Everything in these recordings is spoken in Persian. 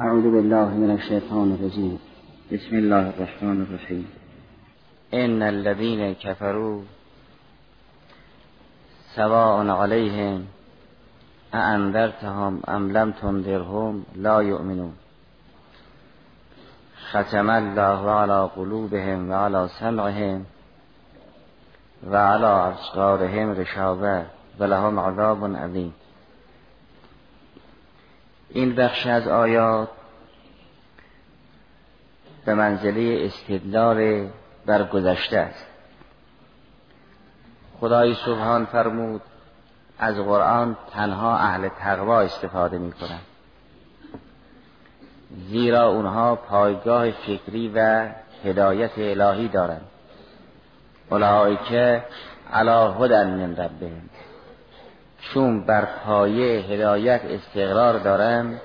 أعوذ بالله من الشيطان الرجيم. بسم الله الرحمن الرحيم. إن الذين كفروا سواء عليهم أأنذرتهم أم لم تنذرهم لا يؤمنون. ختم الله على قلوبهم وعلى سمعهم وعلى أبصارهم غشاوة ولهم عذاب عظيم این بخش از آیات به منزله استدلال بر گذشته است. خدای سبحان فرمود از قرآن تنها اهل تقوا استفاده می کنند زیرا اونها پایگاه فکری و هدایت الهی دارند. که علا هدن من ربهم. چون بر پایه هدایت استقرار دارند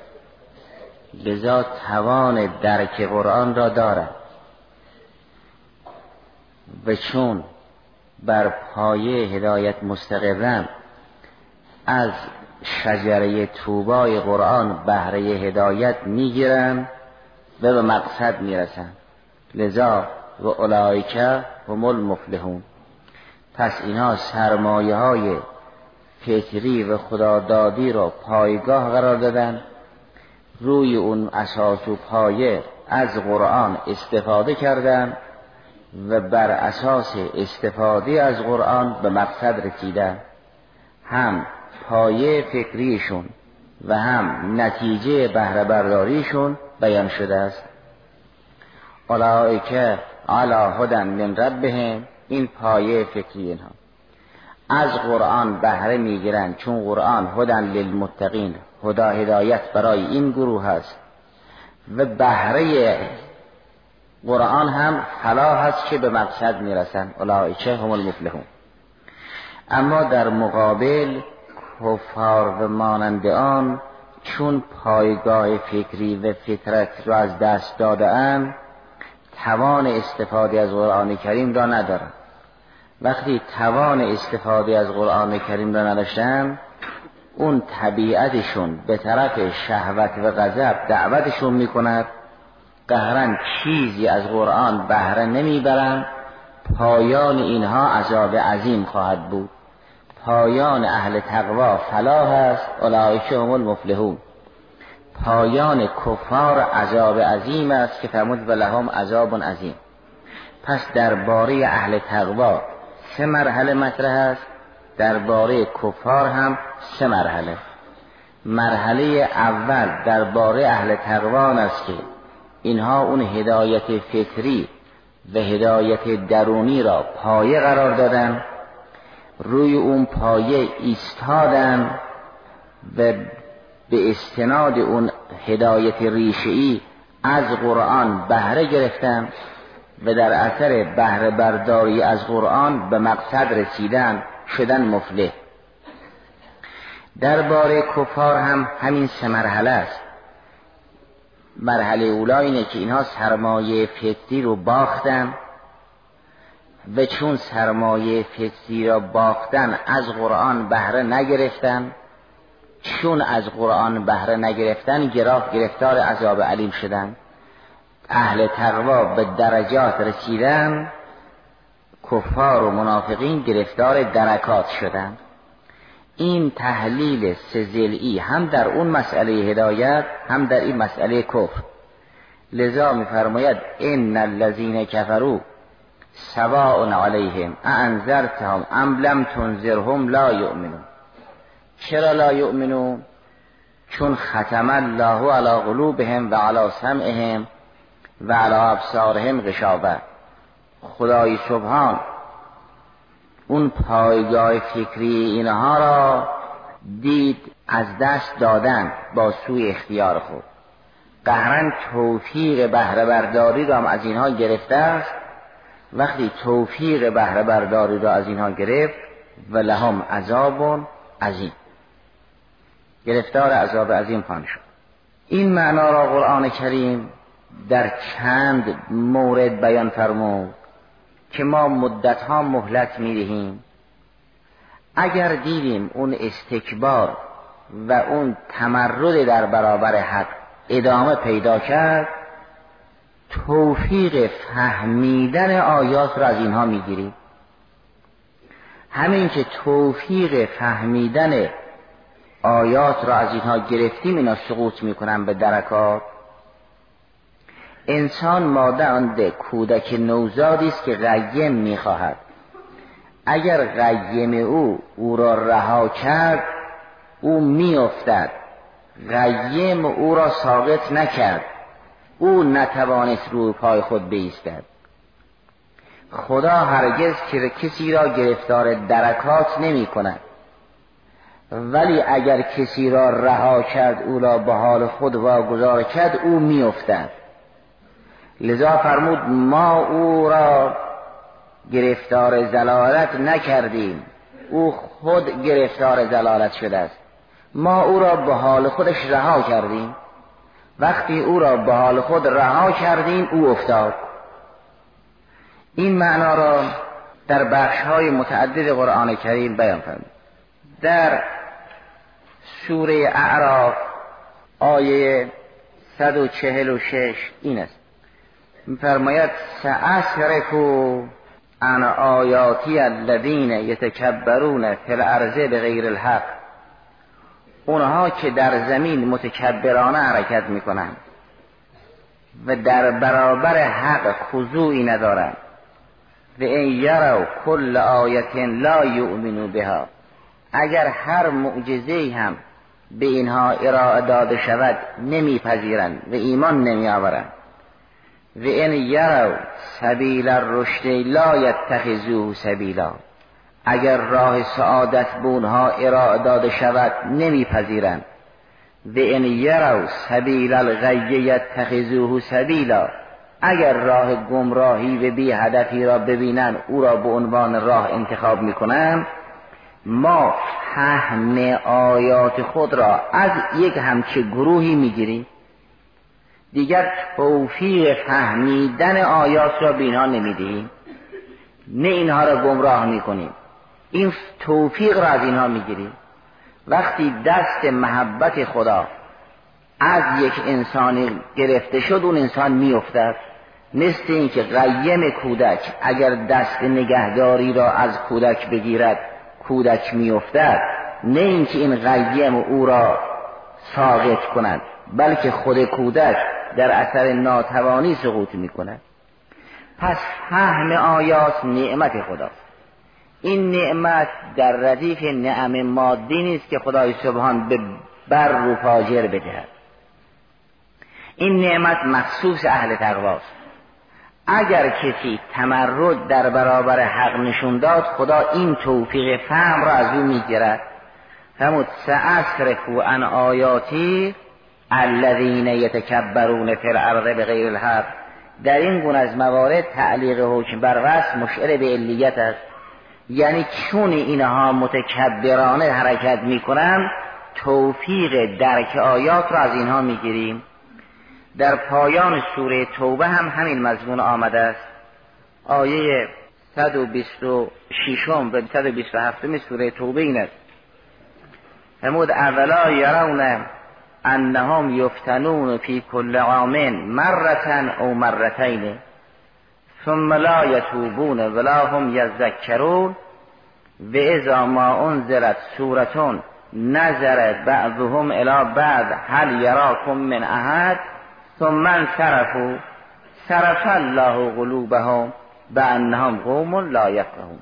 لذا توان درک قرآن را دارند و چون بر پایه هدایت مستقرن از شجره توبای قرآن بهره هدایت می‌گیرند و به مقصد می‌رسند لذا و اولایکه هم المفلحون. پس اینها سرمایه های فطری و خدادادی را پایگاه قرار دادن. روی اون اساس و پایه از قرآن استفاده کردن و بر اساس استفاده از قرآن به مقصد رسیدن. هم پایه فکریشون و هم نتیجه بهره برداریشون بیان شده است. که علا هدن من ربهم این پایه فکری اینها. از قرآن بهره می‌گیرند چون قرآن هدن للمتقین هدا هدایت برای این گروه هست. و بهره قرآن هم فلاح هست که به مقصد می‌رسند اولئک هم المفلحون. اما در مقابل کفار و مانند آن چون پایگاه فکری و فطرت را از دست داده توان استفاده از قرآن کریم را ندارند وقتی توان استفاده از قرآن کریم را نداشتن اون طبیعتشون به طرف شهوت و غضب دعوتشون می‌کند. قهرن چیزی از قرآن بهره نمی‌برند پایان اینها عذاب عظیم خواهد بود. پایان اهل تقوا فلاح است. اولئک هم المفلحون. پایان کفار عذاب عظیم است که فرمود و لهم عذاب عظیم. پس درباره اهل تقوا سه مرحله مطرح است. درباره کفار هم سه مرحله. مرحله اول درباره اهل تقوان است که اینها اون هدایت فکری و هدایت درونی را پایه قرار دادن روی اون پایه ایستادن و به استناد اون هدایت ریشه‌ای از قرآن بهره گرفتن. و در اثر بهره برداری از قرآن به مقصد رسیدن شدن مفلح درباره کفار هم همین سه مرحله است. مرحله اولا اینه که اینها سرمایه فطری رو باختن و چون سرمایه فطری را باختن از قرآن بهره نگرفتن چون از قرآن بهره نگرفتن گراه گرفتار عذاب علیم شدن. اهل تقوا به درجات رسیدن کفار و منافقین گرفتار درکات شدن. این تحلیل سزلی هم در اون مسئله هدایت هم در این مسئله کفر. لذا میفرماید ان الذین کفروا سواء علیهم انذرتهم ام لم تنذرهم لا یؤمنون. چرا لا یؤمنون؟ چون ختم الله علی قلوبهم و علی سمعهم و علا ابصارهم غشابه خدای سبحان اون پایگاه فکری اینها را دید از دست دادن با سوی اختیار خود. قهرن توفیق بهره برداری را از اینها گرفته است. وقتی توفیق بهره برداری را از اینها گرفت و لهم عذاب عظیم. گرفتار عذاب عظیم خواهند شد. این معنا را قرآن کریم در چند مورد بیان فرمود که ما مدت ها مهلت می دهیم اگر دیدیم اون استکبار و اون تمرد در برابر حق ادامه پیدا کرد توفیق فهمیدن آیات را از اینها می‌گیریم. همین که توفیق فهمیدن آیات را از اینها گرفتیم اینا سقوط می‌کنن به درکات. انسان مادند کودک نوزادی است که غیم می‌خواهد. اگر غیم او او را رها کرد او میافتد. غیم او را ساقط نکرد. او نتوانست روی پای خود بیستد. خدا هرگز کسی را گرفتار درکات نمی کند ولی اگر کسی را رها کرد او را به حال خود واگذار کرد او میافتد. لذا فرمود ما او را گرفتار زلالت نکردیم. او خود گرفتار زلالت شده است. ما او را به حال خودش رها کردیم. وقتی او را به حال خود رها کردیم او افتاد. این معنا را در بخش های متعدد قرآن کریم بیان فرمود. در سوره اعراف آیه 146 این است. میفرماید سأسرکو عن آیاتی الذین یتکبرون فی الارض بغیر الحق. اونها که در زمین متکبرانه حرکت می‌کنند و در برابر حق خضوعی ندارند. و این یرو کل آیت لا یؤمنو بها. اگر هر معجزه هم به اینها ارائه داده شود نمیپذیرند و ایمان نمیآورند. و این یرو سبیل الرشد لا یتخذوه سبیلا. اگر راه سعادت به اونها ارائه داده شود نمیپذیرند. و این یرو سبیل الغی یتخذوه سبیلا. اگر راه گمراهی و بی هدفی را ببینند او را به عنوان راه انتخاب می‌کنند ما فهم آیات خود را از یک همچه گروهی می‌گیریم. دیگر توفیق فهمیدن آیات را به اینها نمی‌دهیم نه اینها را گمراه می‌کنیم. این توفیق را از اینها می‌گیریم. وقتی دست محبت خدا از یک انسانی گرفته شد اون انسان میافتد. مثل اینکه قیم کودک اگر دست نگهداری را از کودک بگیرد کودک میافتد. نه اینکه این قیم او را ساقط کند بلکه خود کودک در اثر ناتوانی سقوط می کند پس فهم آیات نعمت خداست. این نعمت در ردیف نعم مادی نیست که خدای سبحان به بر و فاجر بدهد. این نعمت مخصوص اهل تقواست. اگر کسی تمرد در برابر حق نشون داد خدا این توفیق فهم را از او می‌گیرد. فرمود سأصرفو عن آیاتی الذین یتکبرون فی الارض بغیر الحق. در این گونه از موارد تعلیق حکم بر وصف مشعر به علیت است. یعنی چون اینها متکبرانه حرکت می‌کنند توفیق درک آیات را از اینها می‌گیریم. در پایان سوره توبه هم همین مضمون آمده است. آیه 126 و 127 سوره توبه این است. همود اولا یرون انهم یفتنون فی کل عام مرتن او مرتین ثم لا یتوبون ولا هم یذکرون. و اذا ما انزلت سورتون نظر بعضهم الى بعض هل یراکم من احد؟ ثم انصرفوا صرف الله قلوبهم به انهم قوم لا یفقهون.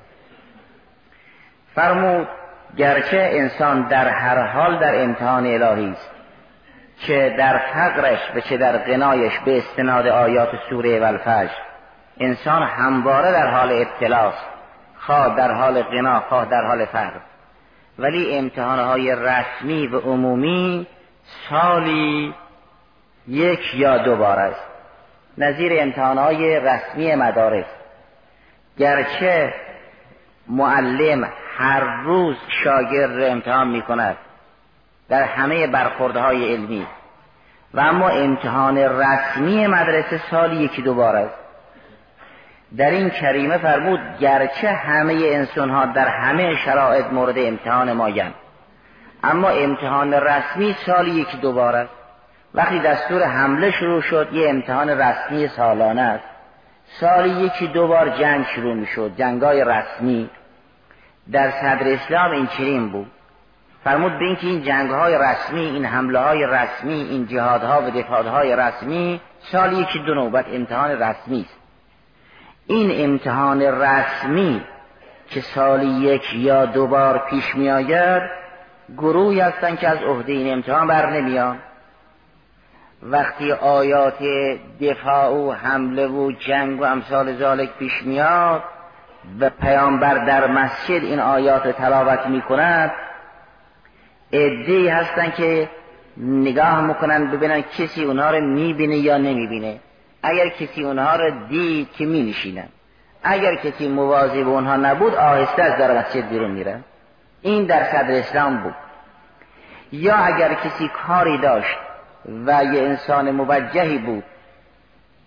فرمود گرچه انسان در هر حال در امتحان الهی است چه در فقرش و چه در غنایش به استناد آیات سوره والفجر. انسان همواره در حال ابتلاست خواه در حال غنا خواه در حال فقر ولی امتحانهای رسمی و عمومی سالی یک یا دو بار است. نظیر امتحانهای رسمی مدارس. گرچه معلم هر روز شاگرد امتحان می کند در همه برخوردهای علمی. و اما امتحان رسمی مدرسه سالی یکی دو بار است. در این کریمه فرمود گرچه همه انسان ها در همه شرایط مورد امتحان ماین اما امتحان رسمی سالی یکی دو بار است. وقتی دستور حمله شروع شد یه امتحان رسمی سالانه است. سالی یکی دو بار جنگ شروع می شد جنگای رسمی. در صدر اسلام این چنین بود. فرمود به اینکه این جنگ های رسمی این حمله های رسمی این جهادها و دفاعهای رسمی سال یکی دو نوبت امتحان رسمی است. این امتحان رسمی که سالی یک یا دو بار پیش می آید گروهی هستند که از عهده این امتحان بر نمیان. وقتی آیات دفاع و حمله و جنگ و امثال ذالک پیش میاد و پیامبر در مسجد این آیات تلاوت می کند ادهی هستن که نگاه می‌کنن ببینن کسی اونها رو می‌بینه یا نمی‌بینه. اگر کسی اونها رو دید که مینشینن. اگر کسی موازی به اونها نبود آهسته از در مسجد بیرون میره این در صدر اسلام بود. یا اگر کسی کاری داشت و یه انسان موجهی بود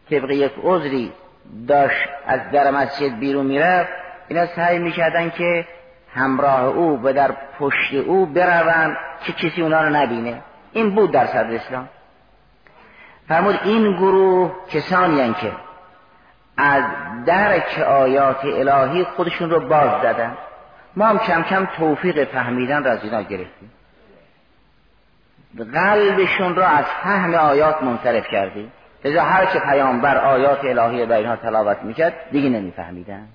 طبق یک عذری داشت از در مسجد بیرون می‌رفت اینا سعی می‌کردن که همراه او و در پشت او بروند که کسی اونا رو نبینه. این بود در صدر اسلام. فرمود این گروه کسانی که از درک آیات الهی خودشون رو باز دادن ما هم کم کم توفیق فهمیدن را از اینا گرفتیم. قلبشون را از فهم آیات منصرف کردیم. لذا هر که پیامبر آیات الهی به اینها تلاوت می‌کرد دیگه نمیفهمیدن.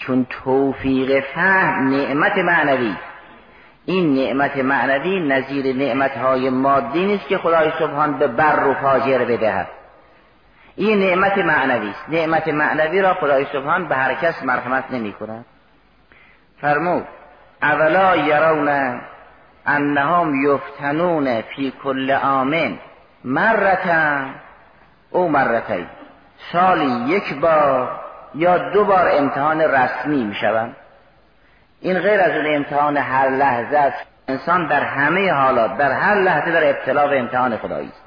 چون توفیق فهم نعمت معنوی. این نعمت معنوی نظیر نعمت های مادی نیست که خدای سبحان به بر و فاجر بدهد. این نعمت معنوی است. نعمت معنوی را خدای سبحان به هر کس مرحمت نمی کند. فرمود اولا یرون انهم یفتنون فی کل آمن مرتن او مرتین. سالی یک بار یا دو بار امتحان رسمی می شوند این غیر از اون امتحان هر لحظه است. انسان در همه حالات در هر لحظه در ابتلا و امتحان خدایی است.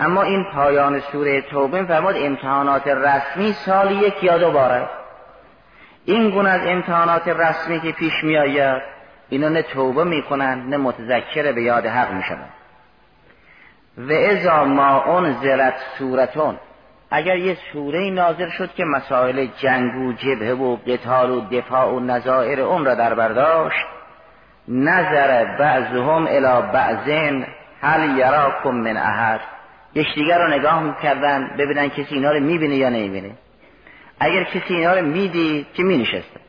اما این پایان سوره توبه فرمود امتحانات رسمی سالی یک یا دو باره. این گونه از امتحانات رسمی که پیش می آید اینا نه توبه می‌کنن نه متذکر به یاد حق میشن و ازا ما انزلت سورتون اگر یه سوره نازل شد که مسائل جنگ و جبهه و قتال و دفاع و نظائر اون را در برداشت نظر بعضهم بعضین هل یراکم من احد. یکدیگر رو نگاه می‌کردن ببینن کسی اینا رو می‌بینه یا نمی‌بینه. اگر کسی اینا رو می‌دید که مینشسته.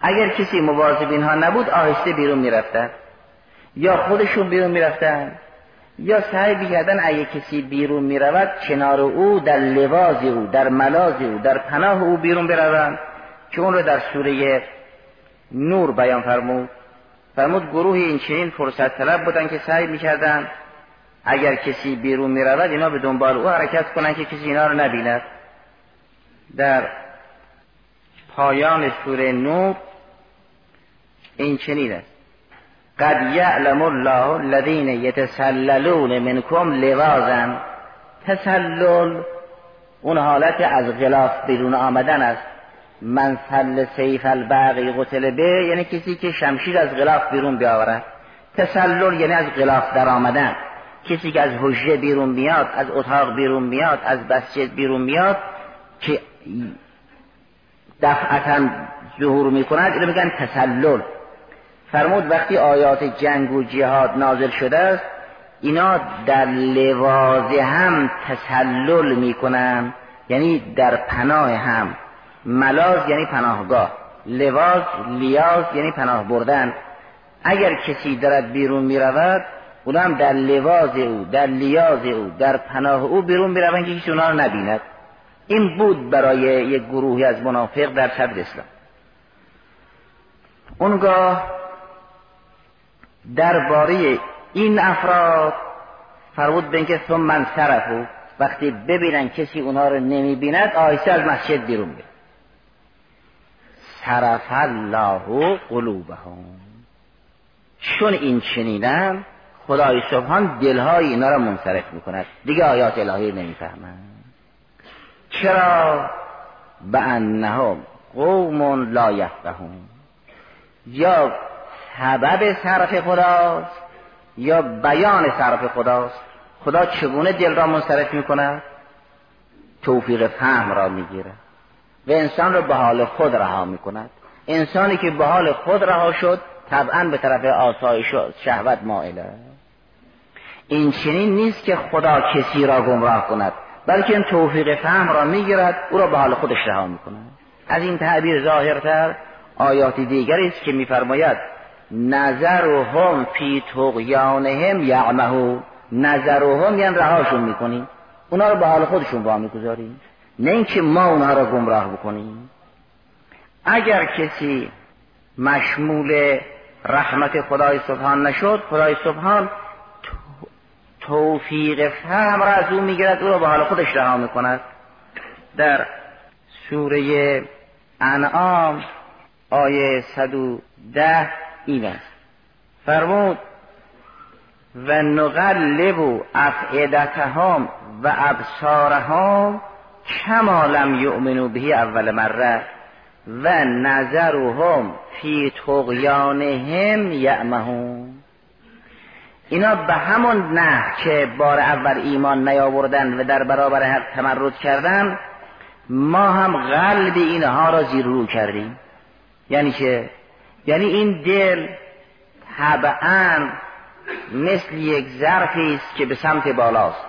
اگر کسی مواظب اینها نبود آهسته بیرون می‌رفتن. یا خودشون بیرون می‌رفتن. یا سعی بیکردن اگه کسی بیرون می‌رود کنار او در لواز او در ملاز او در پناه او بیرون بروند؟ که اون رو در سوره نور بیان فرمود. فرمود گروه این چنین فرصت طلب بودن که سعی می‌کردن اگر کسی بیرون می‌رود اینا به دنبال او حرکت کنن که کسی اینا رو نبیند. در پایان سوره نور این چنین است. قد یعلم الله الذین یتسللون منکم لوازا تسلل اون حالت از غلاف بیرون آمدن است. من سل سیف الباقی قتل به یعنی کسی که شمشیر از غلاف بیرون بیاورد. تسلل یعنی از غلاف در آمدن. کسی که از حجره بیرون میاد از اتاق بیرون میاد از مسجد بیرون میاد که دفعتا ظهور می‌کند اینو میگن تسلل. فرمود وقتی آیات جنگ و جهاد نازل شده است اینا در لواز هم تسلل می‌کنن یعنی در پناه هم. ملاز یعنی پناهگاه لواز لیاز یعنی پناه بردن. اگر کسی دارد بیرون می‌رود اون هم در لواز او در لیاز او در پناه او بیرون می‌روند که کسی اونا رو نبیند. این بود برای یک گروهی از منافق در صدر اسلام. اونگاه درباره این افراد فرمود به اینکه ثم من صرفو وقتی ببینن کسی اونها رو نمی‌بیند آیسه از مسجد بیرون بیاد صرف الله قلوبهم. چون این چنینن خدای سبحان دلهای اینا را منصرف می‌کند. دیگه آیات الهی نمی‌فهمند چرا؟ به انهم قوم لا یفقهون. یا سبب صرف خداست یا بیان صرف خداست؟ خدا چگونه دل را منصرف می کند توفیق فهم را می‌گیره و انسان را به حال خود رها می کند انسانی که به حال خود رها شد طبعا به طرف آسایش و شهوت مائله این چنین نیست که خدا کسی را گمراه کند بلکه این توفیق فهم را می‌گیرد او را به حال خودش رها می‌کند. از این تعبیر ظاهرتر آیات دیگری است که میفرماید نظر و هم فی تقیانهم یعمهو. نظر و هم یعنی رهاشون می‌کنیم اونا رو به حال خودشون با می‌گذاریم نه اینکه ما اونها را گمراه بکنیم. اگر کسی مشمول رحمت خدای سبحان نشد خدای سبحان توفیق فهم را از او می‌گیرد او را به حال خودش رها می‌کند. در سوره انعام آیه 110 این است فرمود و نغلب افعدتهم و ابصارهم کما لم یؤمنوا به اول مره و نظرهم فی طغیانهم یعمهون. اینا به همون نه که بار اول ایمان نیاوردن و در برابر حق تمرد کردن ما هم قلب اینها را زیر رو کردیم. یعنی که یعنی این دل طبعا مثل یک ظرفی است که به سمت بالاست.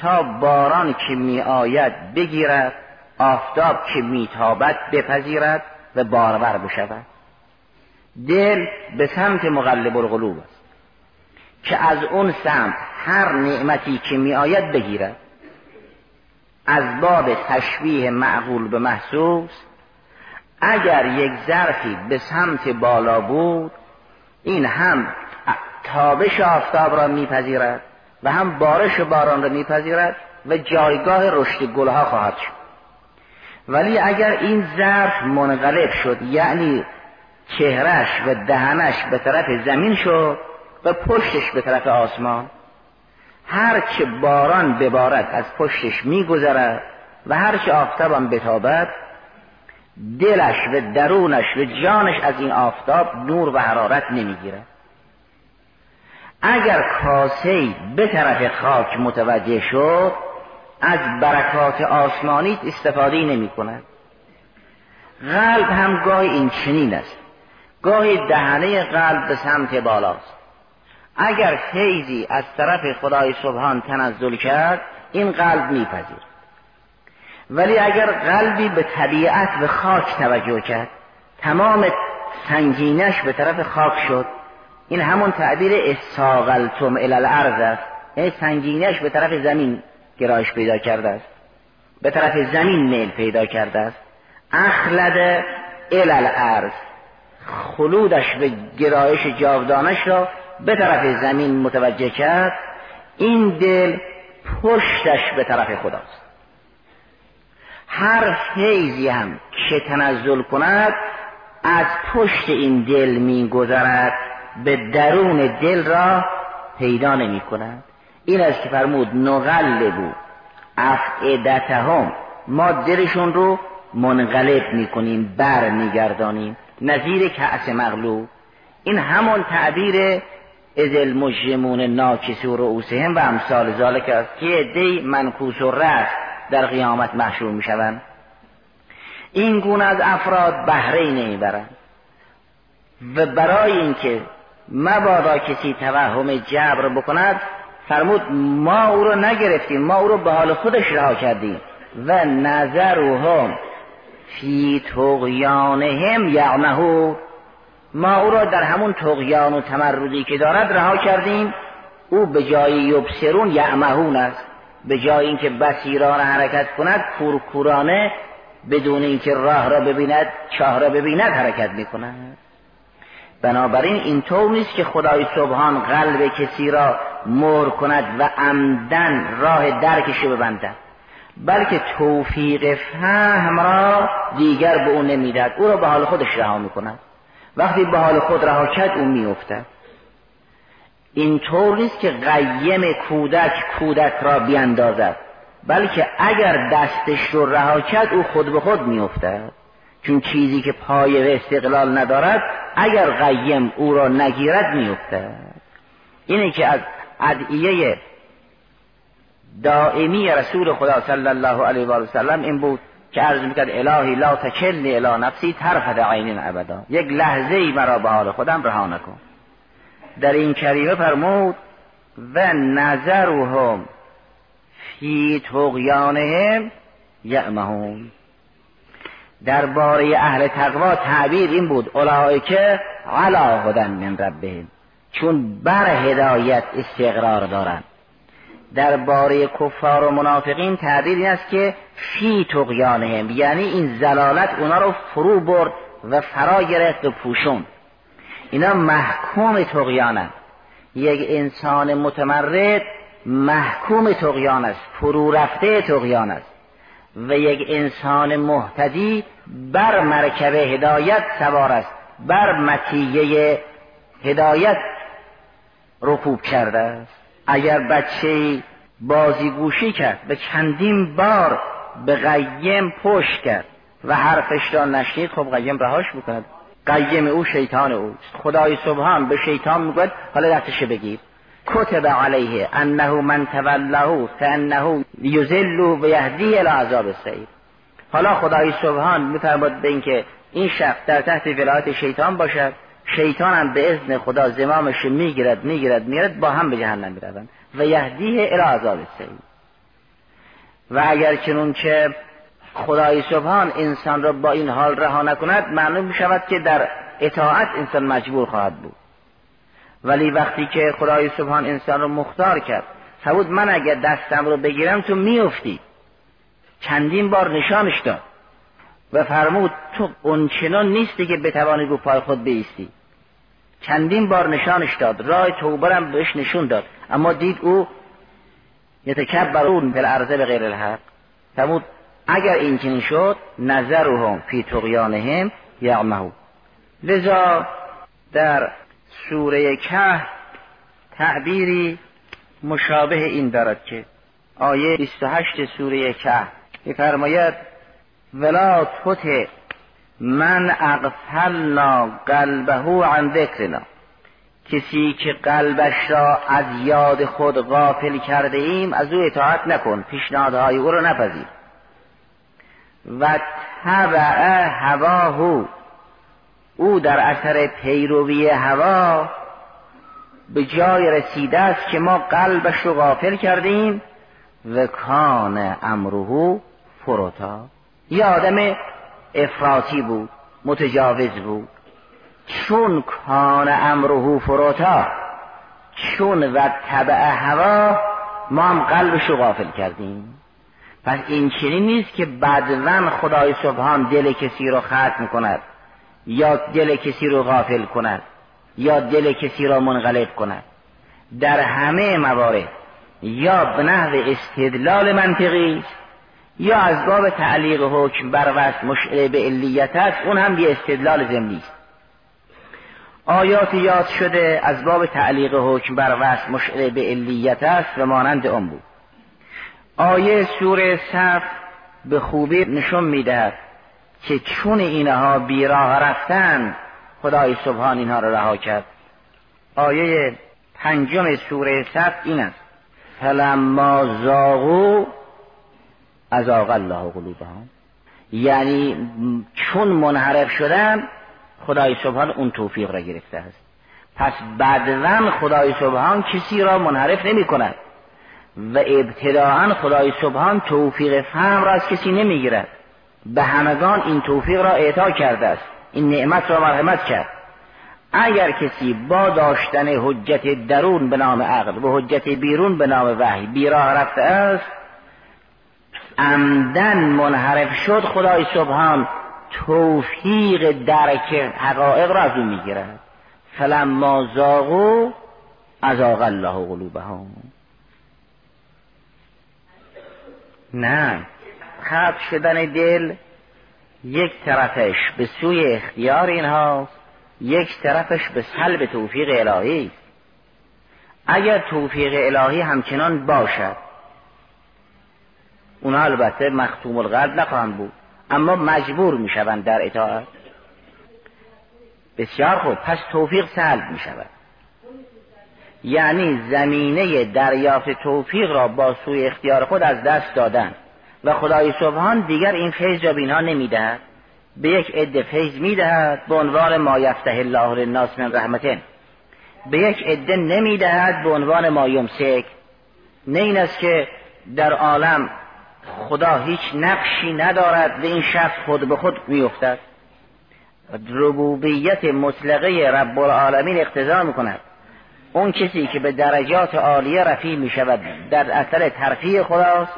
تا باران که می آید بگیرد آفتاب که میتابد بپذیرد و بارور بشود. دل به سمت مغلب القلوب است که از اون سمت هر نعمتی که می آید بگیرد. از باب تشبیه معقول به محسوس اگر یک ظرفی به سمت بالا بود این هم تابش آفتاب را میپذیرد و هم بارش باران را میپذیرد و جایگاه رشد گلها خواهد شد. ولی اگر این ظرف منقلب شد یعنی چهرش و دهنش به طرف زمین شد و پشتش به طرف آسمان هر چه باران ببارد از پشتش میگذرد و هر چه آفتابم بتابد دلش و درونش و جانش از این آفتاب نور و حرارت نمی‌گیرد اگر کاسه به طرف خاک متوجه شد از برکات آسمانی استفاده نمی کند قلب هم گاهی این چنین است. گاهی دهنه قلب به سمت بالاست. اگر فیضی از طرف خدای سبحان تنزل کرد این قلب میپذیر ولی اگر قلبی به طبیعت و خاک توجه کرد تمام سنگینش به طرف خاک شد. این همون تعبیر استاغلتم الالعرض است. یعنی سنگینش به طرف زمین گرایش پیدا کرده است. به طرف زمین میل پیدا کرده است. اخلد الالعرض خلودش به گرایش جاودانش را به طرف زمین متوجه کرد. این دل پشتش به طرف خداست. هر فیضی هم که تنزل کند از پشت این دل میگذرد به درون دل را پیدا نمی کند این است که فرمود نغلبو افعدتهم ما دلشون رو منقلب می‌کنیم بر میگردانیم نظیر کعس مغلوب. این همون تعبیر از المجرمون ناکس و رؤوسهم و امثال ذالک است که دی منکوس و رست در قیامت محشور می‌شوند. این گونه از افراد بهره نمی‌برند. و برای اینکه مبادا کسی توهم جبر بکند فرمود ما او رو نگرفتیم ما او رو به حال خودش رها کردیم. و نظرهم فی تغیانهم یعمهو ما او را در همون تغیان و تمردی که دارد رها کردیم او به جای یبسرون یعمهون است. به جای اینکه بسیران حرکت کند کورکورانه بدون اینکه راه را ببیند چاه را ببیند حرکت می‌کند. بنابراین این طور نیست که خدای سبحان قلب کسی را مر کند و عمدن راه درکش ببندد بلکه توفیق فهم را دیگر به او نمی‌دهد. او را به حال خودش رها می‌کند. وقتی به حال خود رها کرد او میافتد. این طور نیست که قیم کودک کودک را بیاندازد بلکه اگر دستش رو رها کرد او خود به خود میافتد. چون چیزی که پای استقلال ندارد اگر قیم او را نگیرد میافتد. اینه که از ادعیه دائمی رسول خدا صلی الله علیه و سلم این بود که عرض می‌کرد الهی لا تکلنی الی نفسی طرفت عین ابدا. یک لحظه ای مرا به حال خودم رها نکن. در این کریمه فرمود و نظرهم فی تغیانهم یعمهون. درباره اهل تقوا تعبیر این بود که علا هدن من ربهم چون بر هدایت استقرار دارند. درباره کفار و منافقین تعبیر این است که فی تقیانهم یعنی این زلالت اونا رو فرو برد و فرا گرفت و اینا محکوم تقیانند یک انسان متمرد محکوم تقیان است فرو رفته تقیان است. و یک انسان محتدی بر مرکب هدایت سوار است بر متیه هدایت رکوب کرده است. اگر بچه بازیگوشی کرد به چندین بار به قیم پشت کرد و حرفش را نشنید خب قیم رهاش می‌کند. قیم او شیطان اوست خدای سبحان به شیطان می‌گوید حالا دستش بگیر. کتب علیه انه من توله فانه یذل و یهدی الى عذاب حالا خدای سبحان میفرماد به اینکه این شخص در تحت ولایت شیطان باشد. شیطان هم به اذن خدا زمامش می‌گیرد می‌گیرد می‌گیرد با هم به جهنم می‌روند. و یهدیه الى عذاب السعیر. و اگر چنون که خدای سبحان انسان را با این حال رها نکند معلوم می شود که در اطاعت انسان مجبور خواهد بود. ولی وقتی که خدای سبحان انسان رو مختار کرد فرمود من اگر دستم رو بگیرم تو میافتی. چندین بار نشانش داد و فرمود تو اونچنان نیستی که بتوانی رو پای خود بیستی. چندین بار نشانش داد راه توبه بهش نشون داد. اما دید او یتکبرون فی الارض به غیر الحق. فرمود اگر این چنین شد نظرهم فی طغیانهم یعمهو. لذا در سوره که تعبیری مشابه این دارد که آیه 28 سوره که میفرماید ولا تطع من اغفلنا قلبه عن ذکرنا کسی که قلبش را از یاد خود غافل کرده ایم از او اطاعت نکن پیشنهادهای او را نپذیر. و تبع هواه. او در اثر پیروی هوا به جای رسیده است که ما قلبش رو غافل کردیم و کان امروه فروتا. یه آدم افراطی بود متجاوز بود. چون کان امروه فروتا چون و طبع هوا ما هم قلبش رو غافل کردیم. پس این چنین نیست که بدون خدای سبحان دل کسی رو ختم کند یا دل کسی رو غافل کند یا دل کسی را منقلب کند. در همه موارد یا به نحو استدلال منطقی یا از باب تعلیق حکم بر وصف مشعره به علیت است اون هم یه استدلال زمینی است. آیات یاد شده از باب تعلیق حکم بر وصف مشعره به علیت است و مانند آن بود. آیه سوره صف به خوبی نشون می‌دهد که چون اینها بیراه رفتن خدای سبحان اینها را رها کرد. آیه پنجم سوره صف این است. فلما زاغو از الله قلوبهم. یعنی چون منحرف شدن خدای سبحان اون توفیق را گرفته است. پس بعدن خدای سبحان کسی را منحرف نمی کند و ابتداعا خدای سبحان توفیق فهم را از کسی نمی‌گیرد. به همگان این توفیق را اعطا کرده است. این نعمت را مرحمت کرد. اگر کسی با داشتن حجت درون به نام عقل و حجت بیرون به نام وحی بیراه رفته است عمدن منحرف شد خدای سبحان توفیق درک حقایق را از او می‌گیرد. فلما زاغو از الله قلوبهم. نه. خط شدن دل یک طرفش به سوی اختیار اینها یک طرفش به سلب توفیق الهی. اگر توفیق الهی همچنان باشد اونا البته مختوم القلب نخواهند بود اما مجبور می‌شوند در اطاعت. بسیار خوب پس توفیق سلب می شود یعنی زمینه دریافت توفیق را با سوی اختیار خود از دست دادن. و خدای سبحان دیگر این فیض را به اینها نمی‌دهد. به یک عده فیض می‌دهد به عنوان ما یفته الله للناس من رحمته. به یک عده نمی‌دهد به عنوان ما یمسک. نه این است که در عالم خدا هیچ نقشی ندارد به این شخص خود به خود میافتد. ربوبیت مطلقه رب العالمین اقتضا می‌کند. اون کسی که به درجات عالیه رفیع می شود در اثر ترفیع خداست.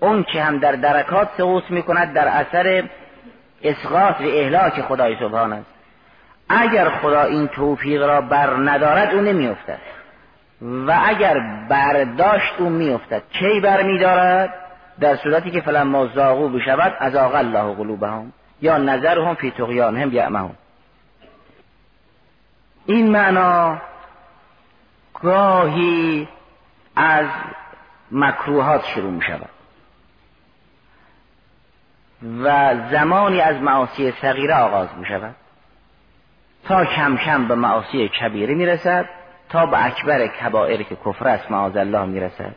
اون که هم در درکات سقوط می کند در اثر اسقاط و اهلاک خدای سبحان است. اگر خدا این توفیق را بر ندارد او نمیافتد. و اگر برداشت او میافتد. کی بر میدارد؟ در صورتی که فلما زاغو بشود از آقا الله قلوبهم. یا نظرهم فی طغیانهم یعمهون. این معنا گاهی از مکروهات شروع می شود و زمانی از معاصی صغیره آغاز می شود تا کم کم به معاصی کبیره می رسد تا به اکبر کبائر که کفر است معاذ الله می رسد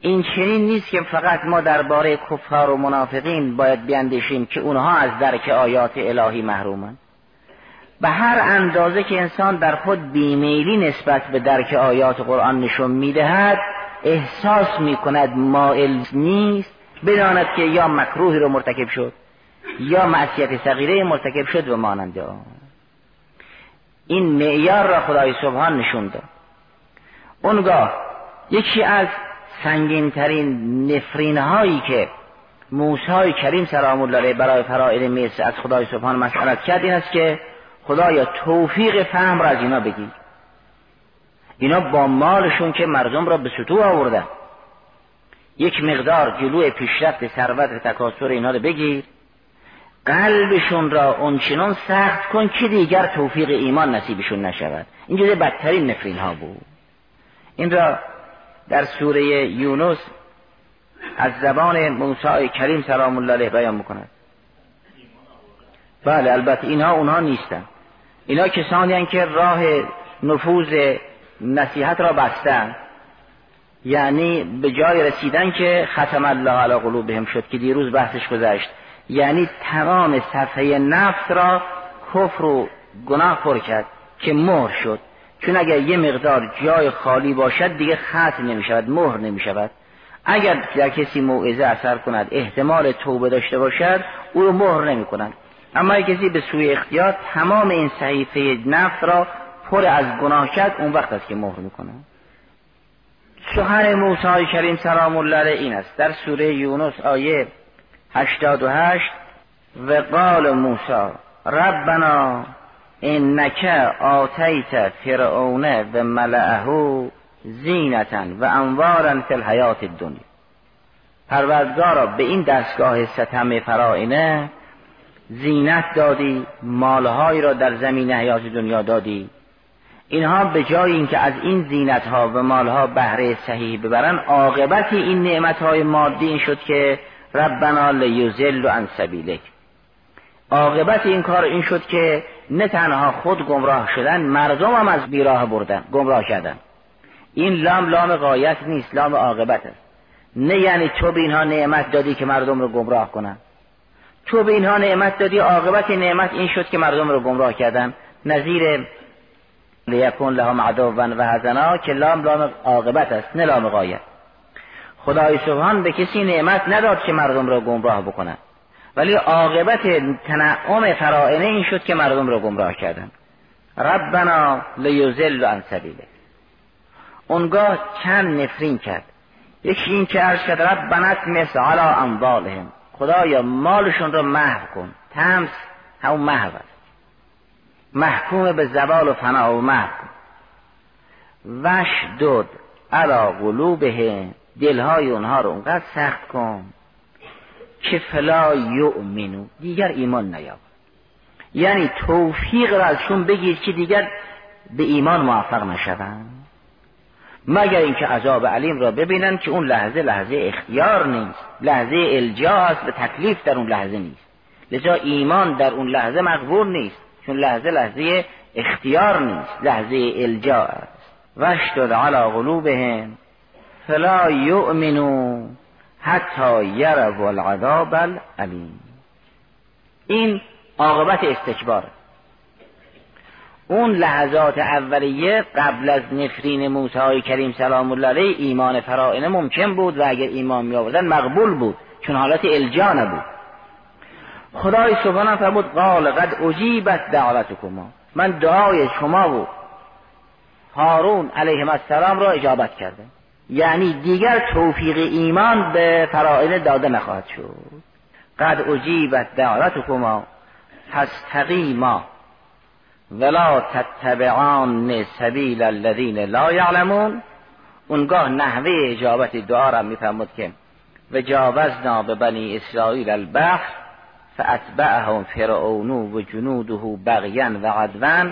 این چنین نیست که فقط ما درباره کفار و منافقین باید بیندیشیم که اونها از درک آیات الهی محرومند. به هر اندازه که انسان در خود بیمیلی نسبت به درک آیات قرآن نشون می‌دهد احساس می‌کند مائل نیست بداند که یا مکروهی رو مرتکب شد یا معصیت صغیره مرتکب شد و ماننده این معیار را خدای سبحان نشون داد. اونگاه یکی از سنگین ترین نفرین هایی که موسی کریم سلام الله برای فرائض مصر از خدای سبحان مسئلت کرد این است که خدایا توفیق فهم را از اینا بگیر. اینا با مالشون که مردم را به سطوح آوردن. یک مقدار جلوی پیشرفت ثروت و تکاثر اینا رو بگیر. قلبشون را اونچنان سخت کن که دیگر توفیق ایمان نصیبشون نشود. این جزء بدترین نفرین ها بود. این را در سوره یونس از زبان موسی کریم سلام الله علیه بیان می‌کند. بله البته اینها اونها نیستن. اینا کسانی که راه نفوذ نصیحت را بستن. یعنی به جای رسیدن که ختم الله علی قلوبهم شد که دیروز بحثش گذشت. یعنی تمام صفحه نفس را کفر و گناه پر کرد که مهر شد. چون اگر یه مقدار جای خالی باشد دیگه ختم نمی شود مهر نمی شود اگر در کسی موعظه اثر کند احتمال توبه داشته باشد او رو مهر نمی کند اما کسی به سوی اختیار تمام این صحیفه نفس را پر از گناه کرد اون وقت است که مهر می‌کنه. سخن موسی کریم سلام الله این است. در سوره یونس آیه 88 و قال موسی ربنا انک آتیت فرعون و ملعه زینتا و انوارا فی الحیات الدنیا. پروردگارا به این دستگاه ستم فرائنه زینت دادی مالهایی را در زمین حیات دنیا دادی. اینها به جای اینکه از این زینت ها و مالها بهره صحیح ببرن عاقبت این نعمت های مادی این شد که ربنا لیزل عن سبیلک. عاقبت این کار این شد که نه تنها خود گمراه شدن مردم هم از بیراه بردن گمراه کردن. این لام لام قایت نیست لام عاقبت است. نه یعنی تو به اینها نعمت دادی که مردم رو گمراه کنن. تو به اینها نعمت دادی عاقبت نعمت این شد که مردم رو گمراه کردن. نظیر لیکن لهم عدوا و حزنا که لام لام عاقبت است نه لام غایت. خدای سبحان به کسی نعمت نداد که مردم را گمراه بکنن. ولی عاقبت تنعم فرائنه این شد که مردم را گمراه کردن. ربنا لیزل عن سبیله. اونگاه چند نفرین کرد. یکی این که عرض کرد ربنا مثل علی اموالهم خدایا مالشون رو محو کن. تمس همون محو است. محکوم به زوال و فنا و محو کن. وش دود علا قلوبه دلهای اونها رو اونقدر سخت کن که فلا یؤمنو. دیگر ایمان نیاب یعنی توفیق را ازشون بگیر که دیگر به ایمان موفق نشوند. مگر اینکه عذاب علیم را ببینن که اون لحظه لحظه اختیار نیست. لحظه الجا و تکلیف در اون لحظه نیست. لذا ایمان در اون لحظه مقبول نیست. چون لحظه لحظه اختیار نیست. لحظه الجا است. وشتد علی قلوبهم فلا یؤمنو حتی یروا العذاب العلیم. این عاقبت استکبار اون لحظات اولیه قبل از نفرین موسی کریم سلام الله علیه ایمان فرائنه ممکن بود و اگر ایمان می آوردن مقبول بود چون حالت الجا نبود. خدای سبحانه فرمود قال قد اجیبت دعوتکما من دعای شما بود هارون علیه السلام را اجابت کرده یعنی دیگر توفیق ایمان به فرائنه داده نخواهد شد. قد اجیبت دعوتکما فاستقیما. ولا تتبعان سبیل الذین لا یعلمون اونگاه نحوه اجابت دعا را میفرمود که و جاوزنا به بنی اسرائیل البحر فاتبعهم فرعون و جنوده بغیا و عدوا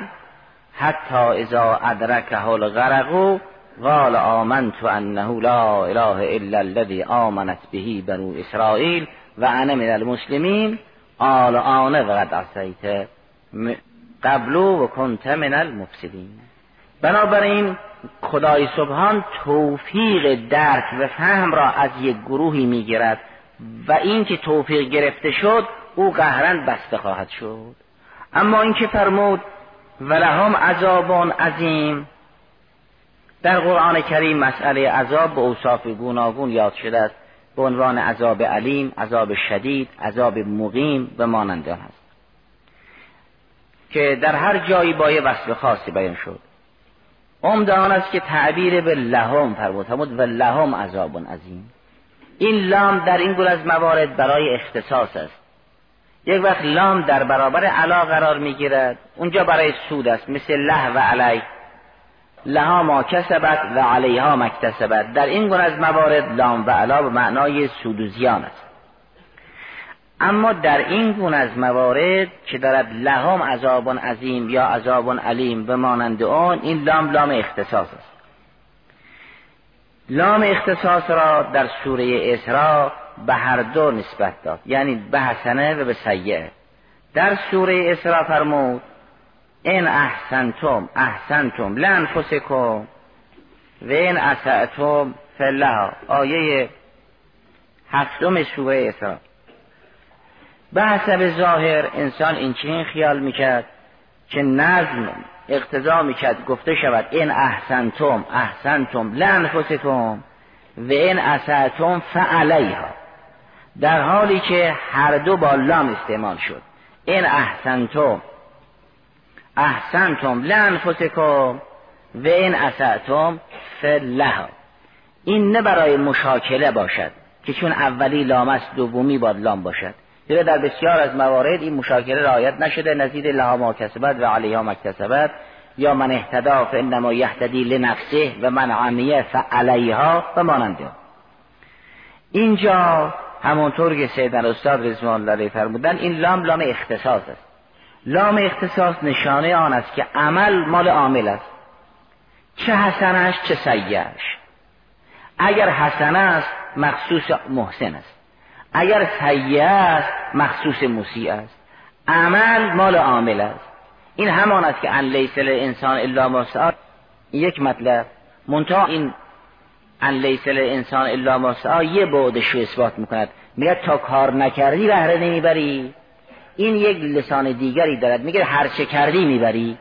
حتی اذا ادرکه الغرق قال آمنت انه لا اله الا الذي آمنت به بنو اسرائیل و انا من المسلمین آل آن وقد عصیت. قبلو و کنت من المفسدین. بنابراین خدای سبحان توفیق درک و فهم را از یک گروهی می‌گیرد و این که توفیق گرفته شد او قهرن بسته خواهد شد. اما اینکه فرمود ولهم عذابان عظیم. در قرآن کریم مسئله عذاب به اوصاف گوناگون یاد شده است. به عنوان عذاب علیم عذاب شدید عذاب مقیم به مانند آن که در هر جایی با یه وصف خاصی بیان شد. عمده آن است که تعبیر به لهم فرمود. و لهم عذاب عظیم. این لام در این گل از موارد برای اختصاص است. یک وقت لام در برابر علا قرار می‌گیرد. اونجا برای سود است مثل له و علی. لها ما کسبت و علیها مکتسبت. در این گونه از موارد لام و علا به معنای سود و زیان است. اما در این گونه از موارد که دارد لهم عذاب عظیم یا عذاب علیم به مانند آن این لام لام اختصاص است. لام اختصاص را در سوره اسراء به هر دو نسبت داد. یعنی به حسنه و به سیعه در سوره اسراء فرمود این احسنتم احسنتم لانفسکم و این اسعتم فلها. آیه هفتم سوره اسراء. به حسب ظاهر انسان این چنین خیال می‌کرد که نظم اقتضا می‌کرد گفته شود این احسنتم احسنتم لانفسکم و این اسعتم فعلیها. در حالی که هر دو با لام استعمال شد. این احسنتم احسنتم لانفسکم و این اسعتم فلها این نه برای مشاکله باشد که چون اولی لام است دومی باد لام باشد. زیرا در بسیار از موارد این مشاکله رعایت نشده نزید لها ما کسبت و علیها مکتسبت یا من اهتدا فانما یهتدی لنفسه و من عمیه فعلیها و ماننده. اینجا همونطور که سیدن استاد رضوان الله فرمودن این لام لام اختصاص است. لام اختصاص نشانه آن است که عمل مال عامل است. چه حسنش چه سیعش اگر حسن است مخصوص محسن است. اگر سیعه است مخصوص مسیع است. عمل مال عامل است. این همان است که ان لیس انسان الا ما یک مطلب منتها این ان لیس انسان الا ما یه بعدش رو اثبات می‌کند. میگه تا کار نکردی بهره نمی‌بری. این یک لسان دیگری دارد. میگه هر چه کردی می‌بری.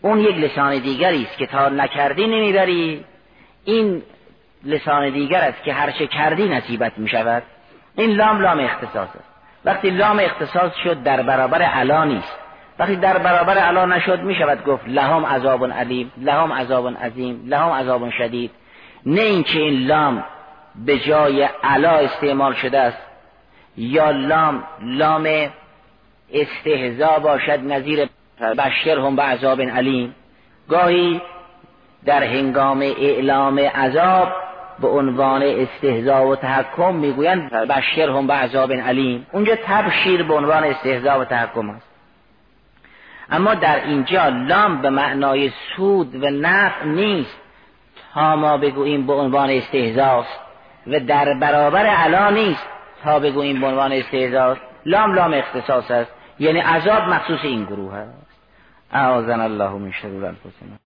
اون یک لسان دیگری است که تا نکردی نمی‌بری. این لسان دیگر است که هر چه کردی نصیبت می‌شود. این لام لام اختصاص است. وقتی لام اختصاص شد در برابر علا نیست. وقتی در برابر علا نشد می شود گفت لهم عذاب علیم لهم عذاب عظیم لهم عذاب شدید. نه اینکه این لام به جای علا استعمال شده است یا لام لام استهزا باشد نظیر بشر هم به عذاب علیم. گاهی در هنگام اعلام عذاب به عنوان استهزا و تحکم می‌گویند بشر هم به عذاب علیم. اونجا تبشیر به عنوان استهزا و تحکم است. اما در اینجا لام به معنای سود و نفع نیست. تا ما بگوییم به عنوان استهزاست و در برابر علا نیست. تا بگوییم به عنوان استهزاست لام لام اختصاص است. یعنی عذاب مخصوص این گروه است. اعاذنا الله من شرور انفسنا